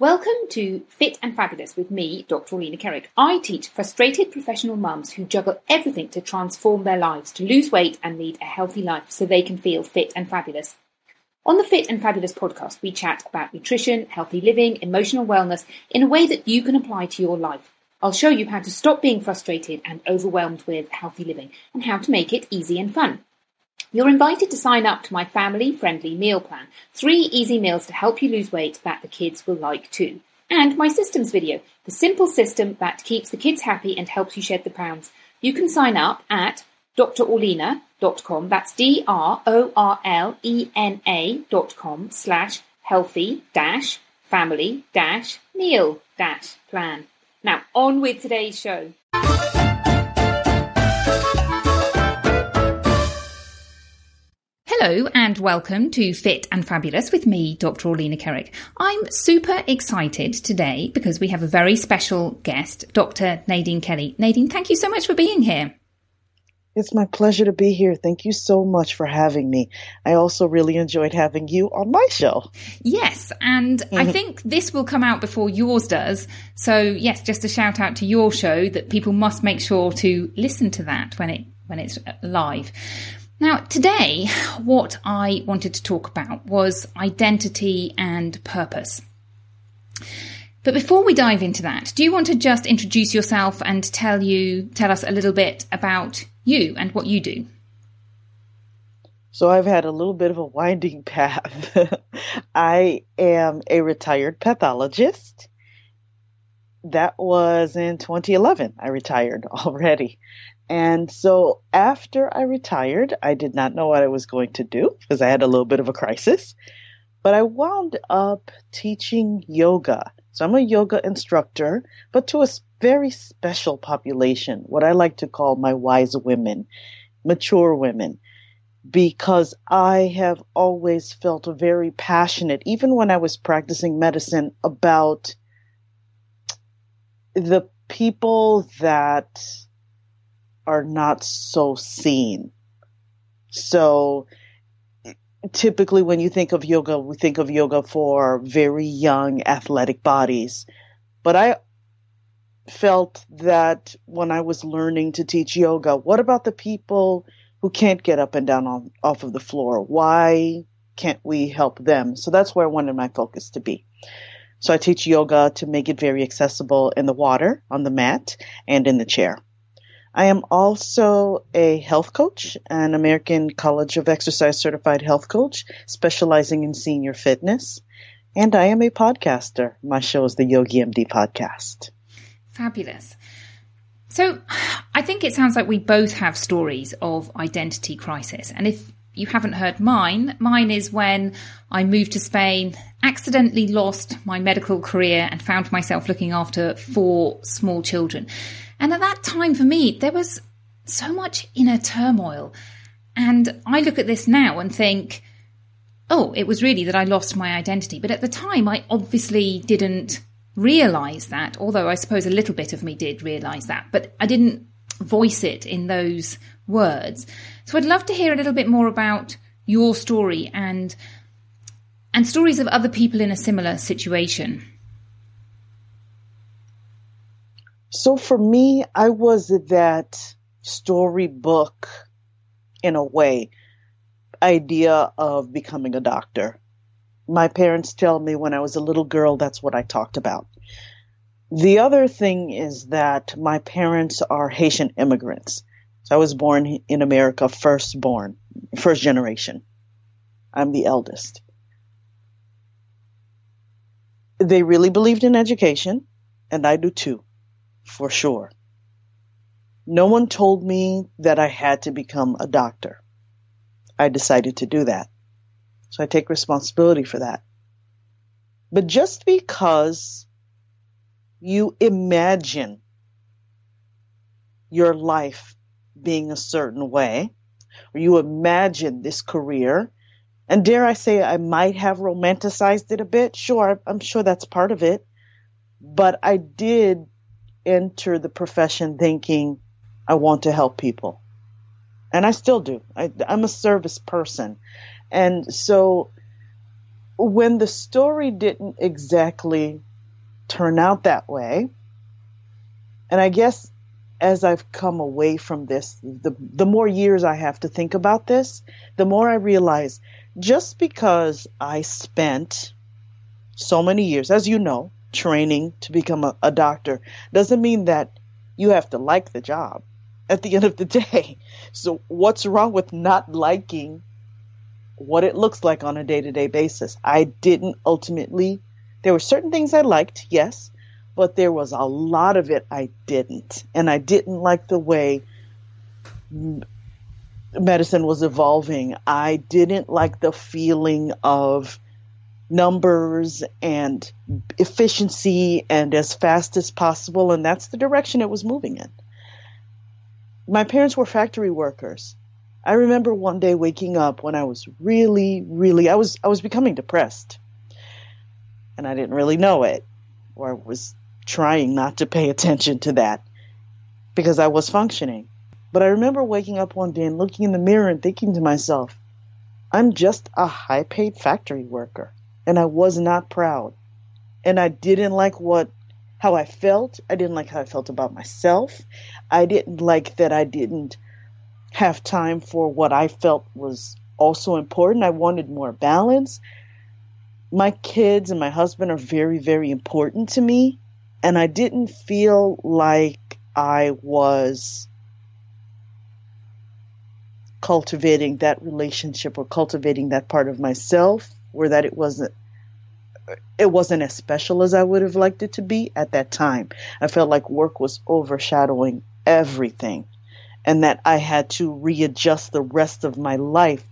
Welcome to Fit and Fabulous with me, Dr. Orlena Kerek. I teach frustrated professional mums who juggle everything to transform their lives, to lose weight and lead a healthy life so they can feel fit and fabulous. On the Fit and Fabulous podcast, we chat about nutrition, healthy living, emotional wellness in a way that you can apply to your life. I'll show you how to stop being frustrated and overwhelmed with healthy living and how to make it easy and fun. You're invited to sign up to my family friendly meal plan. Three easy meals to help you lose weight that the kids will like too. And my systems video, the simple system that keeps the kids happy and helps you shed the pounds. You can sign up at drorlena.com. That's D-R-O-R-L-E-N-A dot com slash healthy dash family dash meal dash plan. Now on with today's show. Hello and welcome to Fit and Fabulous with me, Dr. Orlena Kerek. I'm super excited today because we have a very special guest, Dr. Nadine Kelly. Nadine, thank you so much for being here. It's my pleasure to be here. Thank you so much for having me. I also really enjoyed having you on my show. Yes, and mm-hmm. I think this will come out before yours does. So, yes, just a shout out to your show that people must make sure to listen to that when it when it's live. Now, today, what I wanted to talk about was identity and purpose. But before we dive into that, do you want to just introduce yourself and tell you tell us a little bit about you and what you do? So I've had a little bit of a winding path. I am a retired pathologist. That was in 2011. I retired already. And so after I retired, I did not know what I was going to do because I had a little bit of a crisis. But I wound up teaching yoga. So I'm a yoga instructor, but to a very special population, what I like to call my wise women, mature women, because I have always felt very passionate, even when I was practicing medicine, about the people that are not so seen. So typically when you think of yoga, we think of yoga for very young athletic bodies. But I felt that when I was learning to teach yoga, what about the people who can't get up and down on, off of the floor? Why can't we help them? So that's where I wanted my focus to be. So I teach yoga to make it very accessible in the water, on the mat, and in the chair. I am also a health coach, an American College of Exercise certified health coach, specializing in senior fitness. And I am a podcaster. My show is the Yogi MD podcast. Fabulous. So I think it sounds like we both have stories of identity crisis. And if you haven't heard mine, mine is when I moved to Spain, accidentally lost my medical career, and found myself looking after four small children. And at that time for me, there was so much inner turmoil. And I look at this now and think, oh, it was really that I lost my identity. But at the time, I obviously didn't realize that, although I suppose a little bit of me did realize that, but I didn't voice it in those words. So I'd love to hear a little bit more about your story and and stories of other people in a similar situation. So for me, I was that storybook in a way idea of becoming a doctor. My parents tell me when I was a little girl that's what I talked about. The other thing is that my parents are Haitian immigrants. So I was born in America, firstborn, first generation. I'm the eldest. They really believed in education, and I do too, for sure. No one told me that I had to become a doctor. I decided to do that. So I take responsibility for that. But just because you imagine your life being a certain way, or you imagine this career, and dare I say, I might have romanticized it a bit. Sure, I'm sure that's part of it. But I did enter the profession thinking I want to help people. And I still do. I, I'm a service person. And so when the story didn't exactly turn out that way, and I guess as I've come away from this, the, the more years I have to think about this, the more I realize just because I spent so many years, as you know, training to become a, a doctor, doesn't mean that you have to like the job at the end of the day. So, what's wrong with not liking what it looks like on a day to day basis. I didn't ultimately, there were certain things I liked, yes, but there was a lot of it I didn't. And I didn't like the way medicine was evolving. I didn't like the feeling of numbers and efficiency and as fast as possible. And that's the direction it was moving in. My parents were factory workers. I remember one day waking up when I was really, really, I was, I was becoming depressed. And I didn't really know it, or was trying not to pay attention to that because I was functioning. But I remember waking up one day and looking in the mirror and thinking to myself, I'm just a high paid factory worker. And I was not proud. And I didn't like what, how I felt. I didn't like how I felt about myself. I didn't like that I didn't have time for what I felt was also important. I wanted more balance. My kids and my husband are very, very important to me. And I didn't feel like I was cultivating that relationship or cultivating that part of myself or that it wasn't it wasn't as special as I would have liked it to be at that time. I felt like work was overshadowing everything and that I had to readjust the rest of my life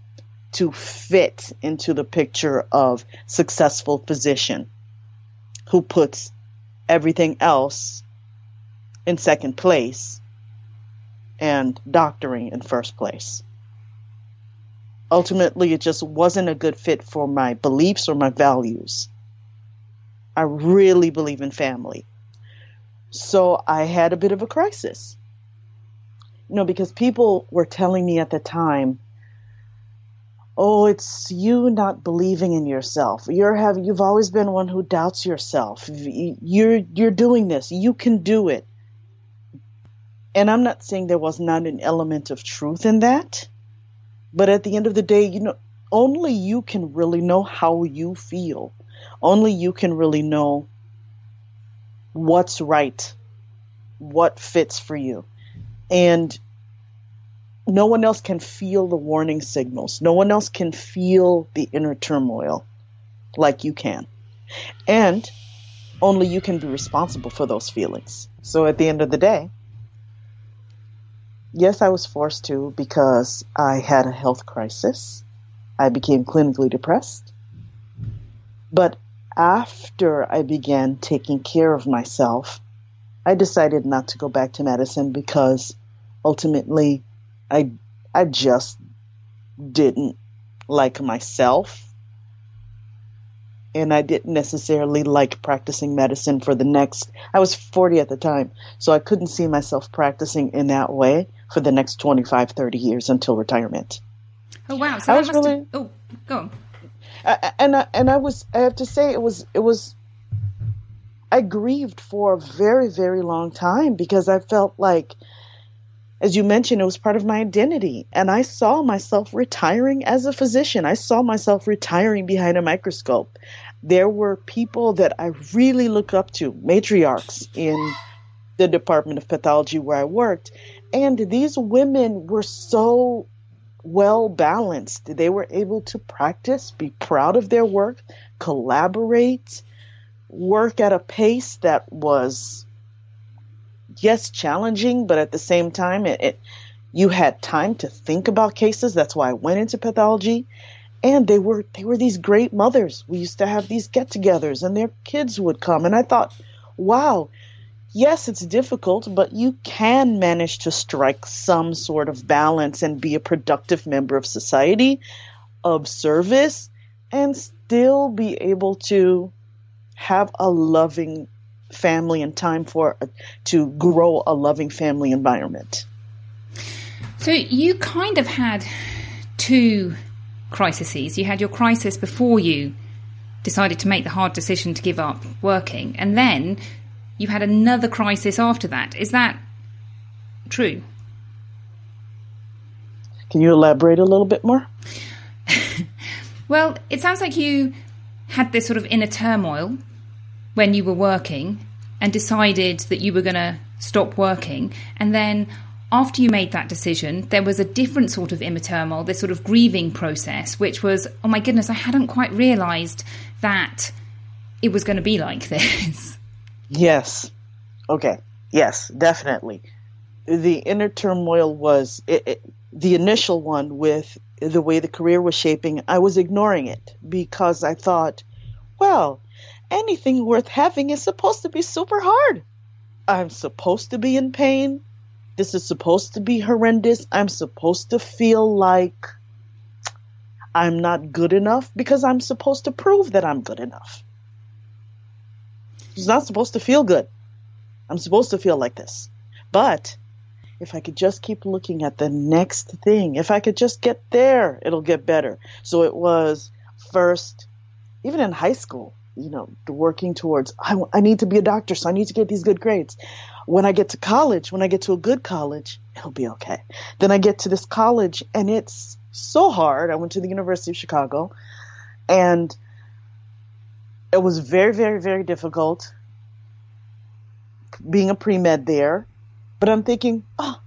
to fit into the picture of successful physician who puts everything else in second place and doctoring in first place. Ultimately, it just wasn't a good fit for my beliefs or my values. I really believe in family. So I had a bit of a crisis you know, because people were telling me at the time, oh, it's you not believing in yourself. You're having, you've always been one who doubts yourself. You're, you're doing this. You can do it. And I'm not saying there was not an element of truth in that, but at the end of the day, you know, only you can really know how you feel. Only you can really know what's right, what fits for you and no one else can feel the warning signals. No one else can feel the inner turmoil like you can. And only you can be responsible for those feelings. So at the end of the day, yes, I was forced to because I had a health crisis. I became clinically depressed. But after I began taking care of myself, I decided not to go back to medicine because ultimately I I just didn't like myself and I didn't necessarily like practicing medicine for the next I was 40 at the time so I couldn't see myself practicing in that way for the next 25 30 years until retirement. Oh wow. So I was really, have, Oh, go. I, and I, and I was I have to say it was it was I grieved for a very, very long time because I felt like, as you mentioned, it was part of my identity. And I saw myself retiring as a physician. I saw myself retiring behind a microscope. There were people that I really look up to, matriarchs in the Department of Pathology where I worked. And these women were so well balanced. They were able to practice, be proud of their work, collaborate, work at a pace that was, yes, challenging, but at the same time, it, it you had time to think about cases. That's why I went into pathology. And they were they were these great mothers. We used to have these get-togethers, and their kids would come. And I thought, wow, yes, it's difficult, but you can manage to strike some sort of balance and be a productive member of society, of service, and still be able to have a loving family and time for to grow a loving family environment. So you kind of had two crises. You had your crisis before you decided to make the hard decision to give up working, and then you had another crisis after that. Is that true? Can you elaborate a little bit more? well, it sounds like you had this sort of inner turmoil when you were working and decided that you were going to stop working. And then after you made that decision, there was a different sort of inner turmoil, this sort of grieving process, which was, oh my goodness, I hadn't quite realized that it was going to be like this. Yes. Okay. Yes, definitely. The inner turmoil was it, it, the initial one with the way the career was shaping. I was ignoring it because I thought, well, anything worth having is supposed to be super hard. I'm supposed to be in pain. This is supposed to be horrendous. I'm supposed to feel like I'm not good enough because I'm supposed to prove that I'm good enough. It's not supposed to feel good. I'm supposed to feel like this. But if I could just keep looking at the next thing, if I could just get there, it'll get better. So it was first, even in high school, you know, working towards, I, I need to be a doctor, so I need to get these good grades. When I get to college, when I get to a good college, it'll be okay. Then I get to this college and it's so hard. I went to the University of Chicago and it was very, very, very difficult being a pre med there. But I'm thinking, oh,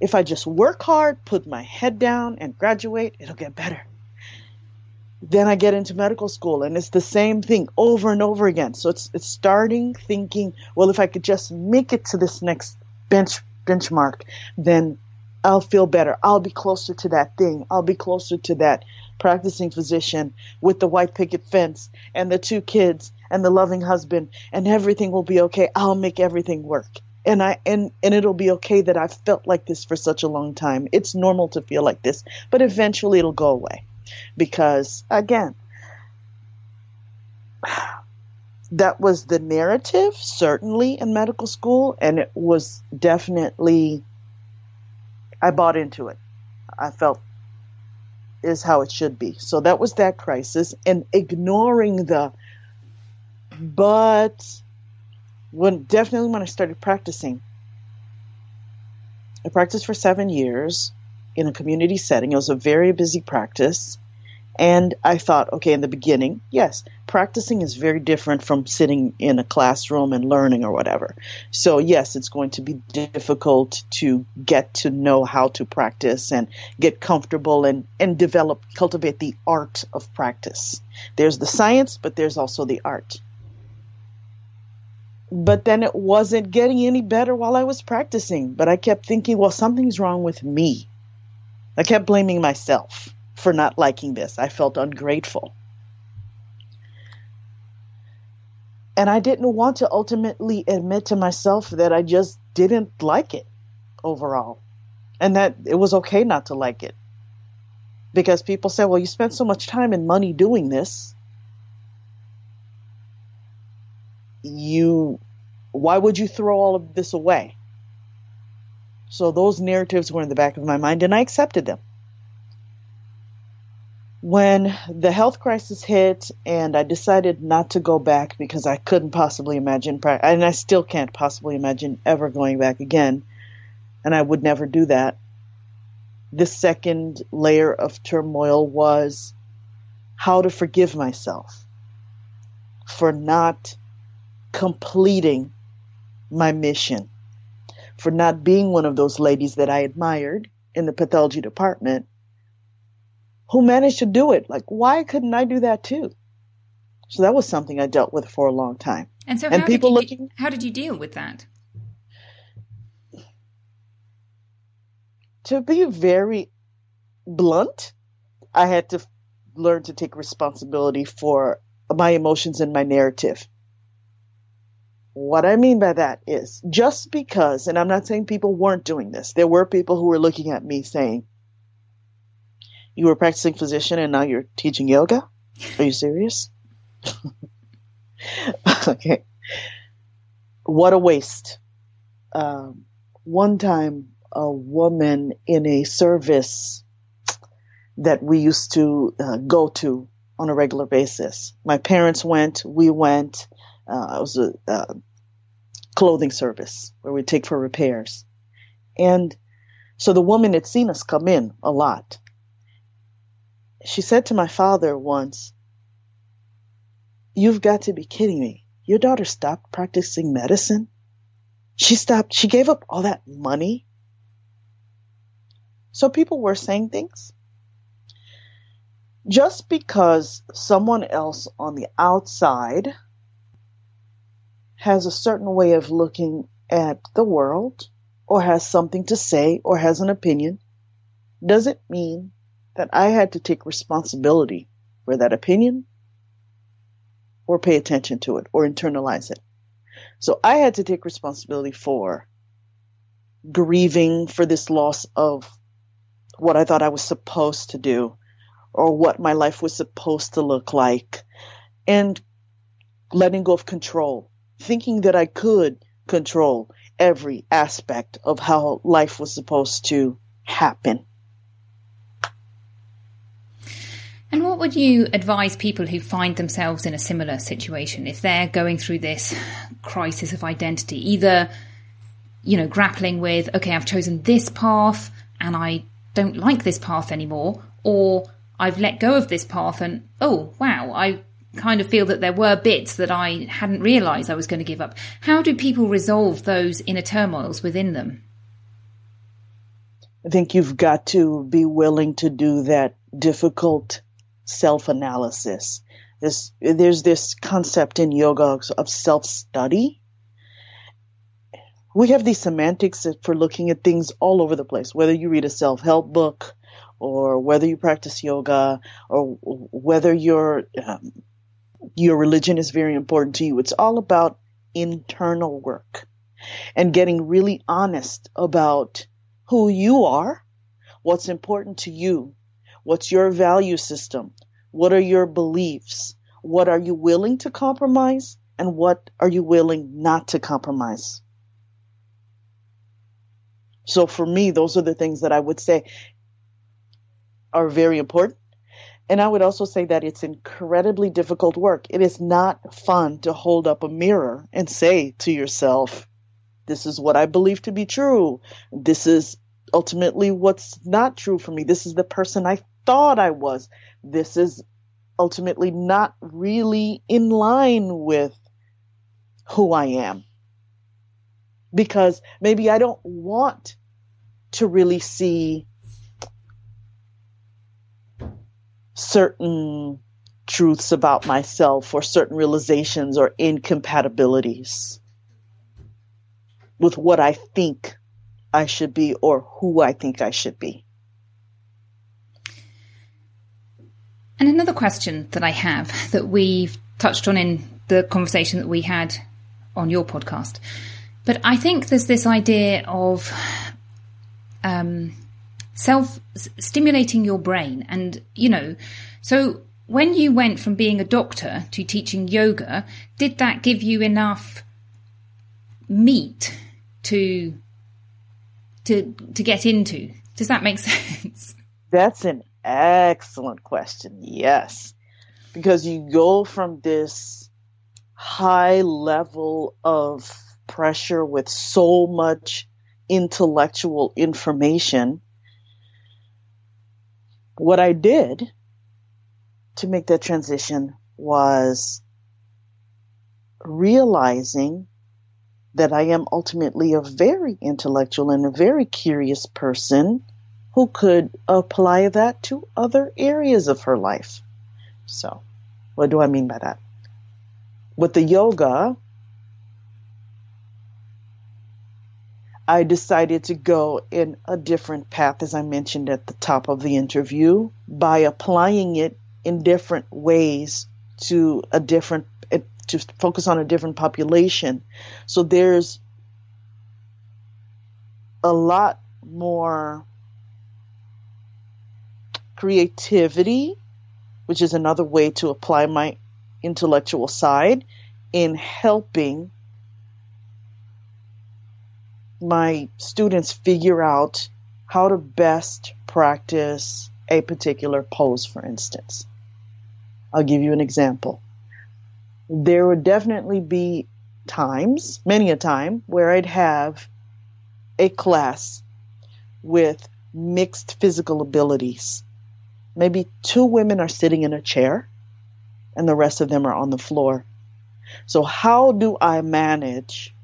if I just work hard, put my head down, and graduate, it'll get better. Then I get into medical school, and it's the same thing over and over again. So it's it's starting thinking, well, if I could just make it to this next bench benchmark, then I'll feel better. I'll be closer to that thing. I'll be closer to that practicing physician with the white picket fence and the two kids and the loving husband and everything will be okay. I'll make everything work. And I and and it'll be okay that I've felt like this for such a long time. It's normal to feel like this, but eventually it'll go away. Because again, that was the narrative certainly in medical school and it was definitely I bought into it. I felt is how it should be. So that was that crisis and ignoring the but when definitely when I started practicing I practiced for 7 years in a community setting. It was a very busy practice and I thought, okay, in the beginning, yes, practicing is very different from sitting in a classroom and learning or whatever. So, yes, it's going to be difficult to get to know how to practice and get comfortable and, and develop, cultivate the art of practice. There's the science, but there's also the art. But then it wasn't getting any better while I was practicing. But I kept thinking, well, something's wrong with me. I kept blaming myself for not liking this. I felt ungrateful. And I didn't want to ultimately admit to myself that I just didn't like it overall. And that it was okay not to like it. Because people say, well, you spent so much time and money doing this. You, why would you throw all of this away? So those narratives were in the back of my mind and I accepted them when the health crisis hit and I decided not to go back because I couldn't possibly imagine, and I still can't possibly imagine ever going back again, and I would never do that. The second layer of turmoil was how to forgive myself for not completing my mission, for not being one of those ladies that I admired in the pathology department who managed to do it. Like, why couldn't I do that too? So that was something I dealt with for a long time. And so, and people did you, looking, how did you deal with that? To be very blunt, I had to learn to take responsibility for my emotions and my narrative. What I mean by that is just because, and I'm not saying people weren't doing this, there were people who were looking at me saying, You were practicing physician and now you're teaching yoga? Are you serious? okay. What a waste. Um, one time, a woman in a service that we used to uh, go to on a regular basis. My parents went, we went. Uh, it was a uh, clothing service where we take for repairs. And so the woman had seen us come in a lot. She said to my father once, You've got to be kidding me. Your daughter stopped practicing medicine? She stopped, she gave up all that money? So people were saying things. Just because someone else on the outside has a certain way of looking at the world or has something to say or has an opinion doesn't mean that I had to take responsibility for that opinion or pay attention to it or internalize it. So I had to take responsibility for grieving for this loss of what I thought I was supposed to do or what my life was supposed to look like and letting go of control, thinking that I could control every aspect of how life was supposed to happen. And what would you advise people who find themselves in a similar situation if they're going through this crisis of identity? Either, you know, grappling with, okay, I've chosen this path and I don't like this path anymore, or I've let go of this path and, oh, wow, I kind of feel that there were bits that I hadn't realized I was going to give up. How do people resolve those inner turmoils within them? I think you've got to be willing to do that difficult self analysis. This, there's this concept in yoga of self study. We have these semantics for looking at things all over the place, whether you read a self help book or whether you practice yoga or whether your, um, your religion is very important to you. It's all about internal work and getting really honest about who you are, what's important to you, What's your value system? What are your beliefs? What are you willing to compromise? And what are you willing not to compromise? So for me, those are the things that I would say are very important. And I would also say that it's incredibly difficult work. It is not fun to hold up a mirror and say to yourself, this is what I believe to be true. This is ultimately what's not true for me. This is the person I thought I was. This is ultimately not really in line with who I am. Because maybe I don't want to really see certain truths about myself or certain realizations or incompatibilities with what I think I should be or who I think I should be. And another question that I have that we've touched on in the conversation that we had on your podcast, but I think there's this idea of um, self stimulating your brain. And, you know, so when you went from being a doctor to teaching yoga, did that give you enough meat to to to get into? Does that make sense? That's an Excellent question. Yes. Because you go from this high level of pressure with so much intellectual information. What I did to make that transition was realizing that I am ultimately a very intellectual and a very curious person who could apply that to other areas of her life. So, what do I mean by that? With the yoga, I decided to go in a different path, as I mentioned at the top of the interview, by applying it in different ways to a different eh, to focus on a different population. So there's a lot more creativity, which is another way to apply my intellectual side in helping my students figure out how to best practice a particular pose, for instance. I'll give you an example. There would definitely be times, many a time, where I'd have a class with mixed physical abilities. Maybe two women are sitting in a chair and the rest of them are on the floor. So, how do I manage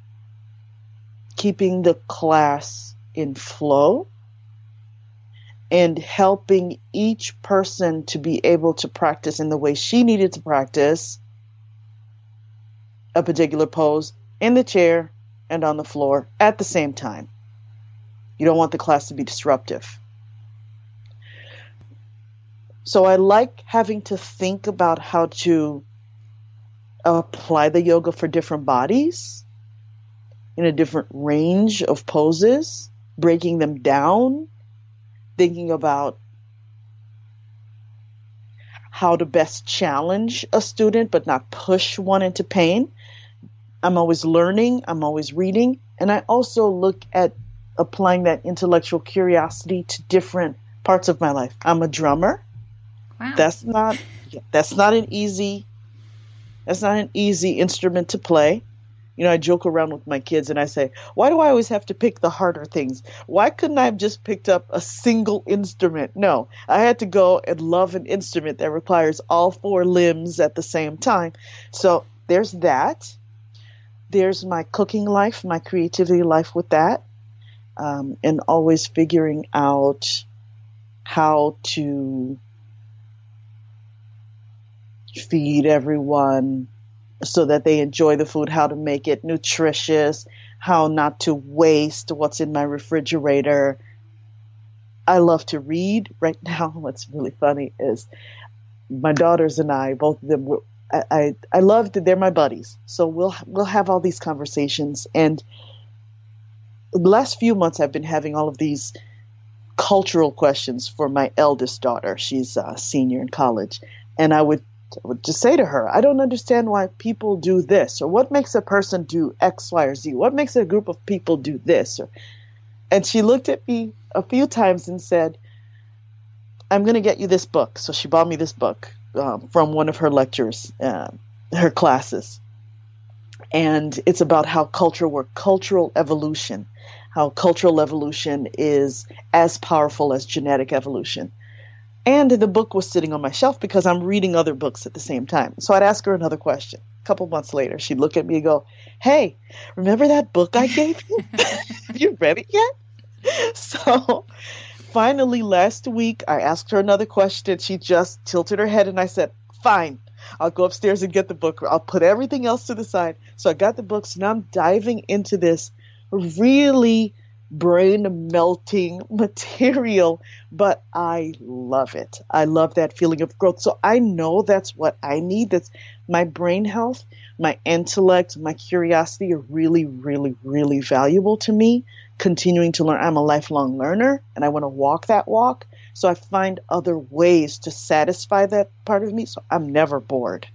keeping the class in flow and helping each person to be able to practice in the way she needed to practice a particular pose in the chair and on the floor at the same time. You don't want the class to be disruptive. So I like having to think about how to apply the yoga for different bodies in a different range of poses, breaking them down, thinking about how to best challenge a student but not push one into pain. I'm always learning, I'm always reading, and I also look at applying that intellectual curiosity to different parts of my life. I'm a drummer. That's not that's not an easy that's not an easy instrument to play you know, I joke around with my kids and I say, why do I always have to pick the harder things? Why couldn't I have just picked up a single instrument? No, I had to go and love an instrument that requires all four limbs at the same time. So there's that. There's my cooking life, my creativity life with that, um, and always figuring out how to feed everyone so that they enjoy the food, how to make it nutritious, how not to waste what's in my refrigerator. I love to read. Right now, what's really funny is my daughters and I, both of them, I, I, I love that they're my buddies. So we'll, we'll have all these conversations. And the last few months, I've been having all of these cultural questions for my eldest daughter. She's a senior in college. And I would I would just say to her, I don't understand why people do this, or what makes a person do X, Y, or Z. What makes a group of people do this? Or, and she looked at me a few times and said, I'm going to get you this book. So she bought me this book um, from one of her lectures, uh, her classes. And it's about how culture works, cultural evolution, how cultural evolution is as powerful as genetic evolution. And the book was sitting on my shelf because I'm reading other books at the same time. So I'd ask her another question. A couple months later, she'd look at me and go, Hey, remember that book I gave you? Have you read it yet? So finally, last week, I asked her another question. She just tilted her head and I said, Fine. I'll go upstairs and get the book. I'll put everything else to the side. So I got the books. Now I'm diving into this really brain melting material, but I love it. I love that feeling of growth. So I know that's what I need. That's my brain health, my intellect, my curiosity are really, really, really valuable to me. Continuing to learn. I'm a lifelong learner and I want to walk that walk. So I find other ways to satisfy that part of me. So I'm never bored.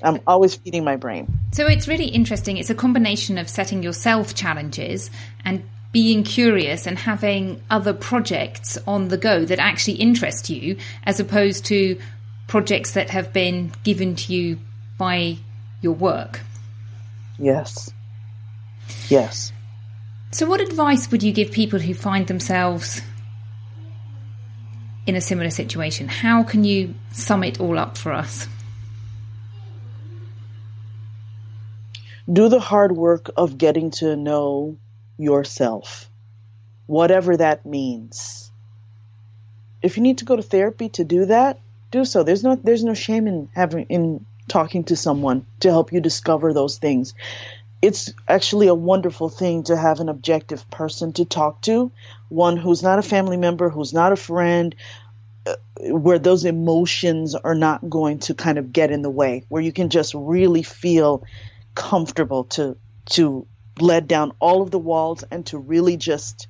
I'm always feeding my brain. So it's really interesting. It's a combination of setting yourself challenges and being curious and having other projects on the go that actually interest you as opposed to projects that have been given to you by your work. Yes. Yes. So, what advice would you give people who find themselves in a similar situation? How can you sum it all up for us? do the hard work of getting to know yourself, whatever that means. If you need to go to therapy to do that, do so. There's no there's no shame in having in talking to someone to help you discover those things. It's actually a wonderful thing to have an objective person to talk to, one who's not a family member, who's not a friend, uh, where those emotions are not going to kind of get in the way, where you can just really feel comfortable to to let down all of the walls and to really just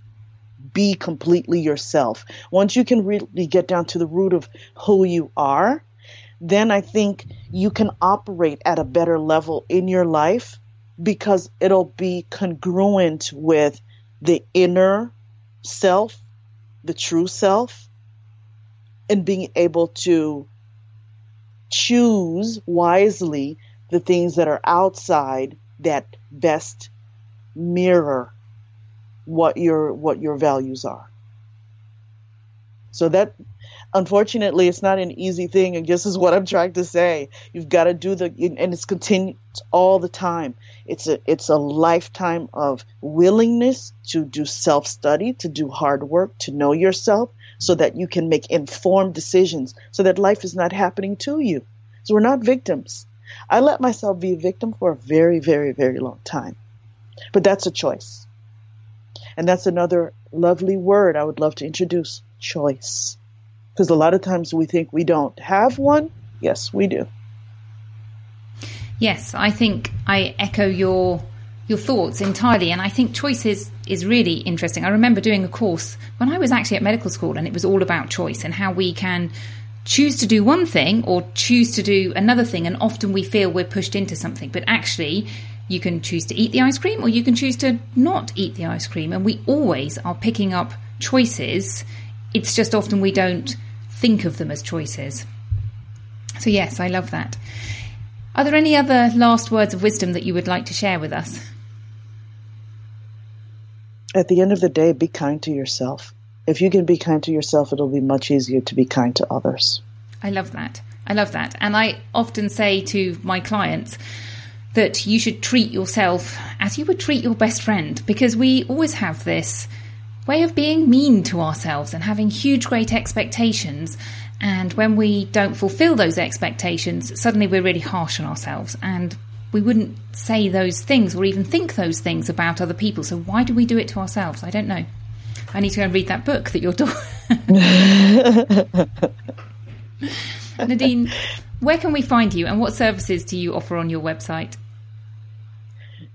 be completely yourself. Once you can really get down to the root of who you are, then I think you can operate at a better level in your life because it'll be congruent with the inner self, the true self, and being able to choose wisely the things that are outside that best mirror what your what your values are. So that unfortunately it's not an easy thing and this is what i'm trying to say. You've got to do the and it's continued all the time. It's a it's a lifetime of willingness to do self-study to do hard work to know yourself so that you can make informed decisions so that life is not happening to you. So we're not victims. I let myself be a victim for a very very very long time but that's a choice and that's another lovely word i would love to introduce choice because a lot of times we think we don't have one. Yes, we do. Yes, I think I echo your your thoughts entirely and I think choice is, is really interesting. I remember doing a course when I was actually at medical school and it was all about choice and how we can choose to do one thing or choose to do another thing and often we feel we're pushed into something but actually you can choose to eat the ice cream or you can choose to not eat the ice cream and we always are picking up choices it's just often we don't think of them as choices. So, yes, I love that. Are there any other last words of wisdom that you would like to share with us? At the end of the day, be kind to yourself. If you can be kind to yourself, it'll be much easier to be kind to others. I love that. I love that. And I often say to my clients, that you should treat yourself as you would treat your best friend because we always have this way of being mean to ourselves and having huge, great expectations. And when we don't fulfill those expectations, suddenly we're really harsh on ourselves. And we wouldn't say those things or even think those things about other people. So why do we do it to ourselves? I don't know. I need to go and read that book that you're doing. Nadine, where can we find you and what services do you offer on your website?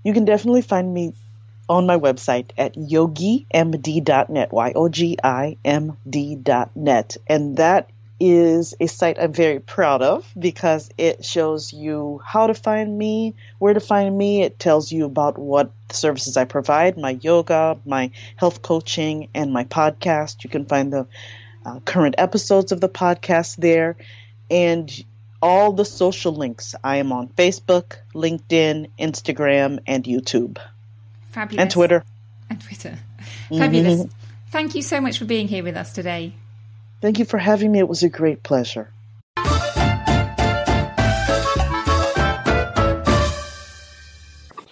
You can definitely find me on my website at yogimd.net, Y-O-G-I-M-D.net. And that is a site I'm very proud of because it shows you how to find me, where to find me. It tells you about what services I provide, my yoga, my health coaching, and my podcast. You can find the uh, current episodes of the podcast there. And all the social links. I am on Facebook, LinkedIn, Instagram, and YouTube. Fabulous. And Twitter. And Twitter. Fabulous. Mm-hmm. Thank you so much for being here with us today. Thank you for having me. It was a great pleasure.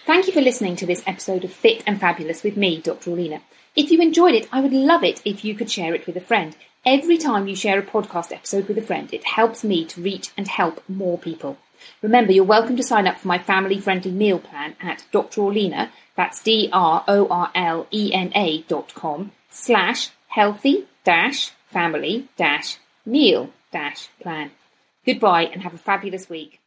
Thank you for listening to this episode of Fit and Fabulous with me, Dr. Orlena. If you enjoyed it, I would love it if you could share it with a friend. Every time you share a podcast episode with a friend, it helps me to reach and help more people. Remember, you're welcome to sign up for my family friendly meal plan at Dr. That's D-R-O-R-L-E-N-A dot com slash healthy dash family dash meal dash plan. Goodbye and have a fabulous week.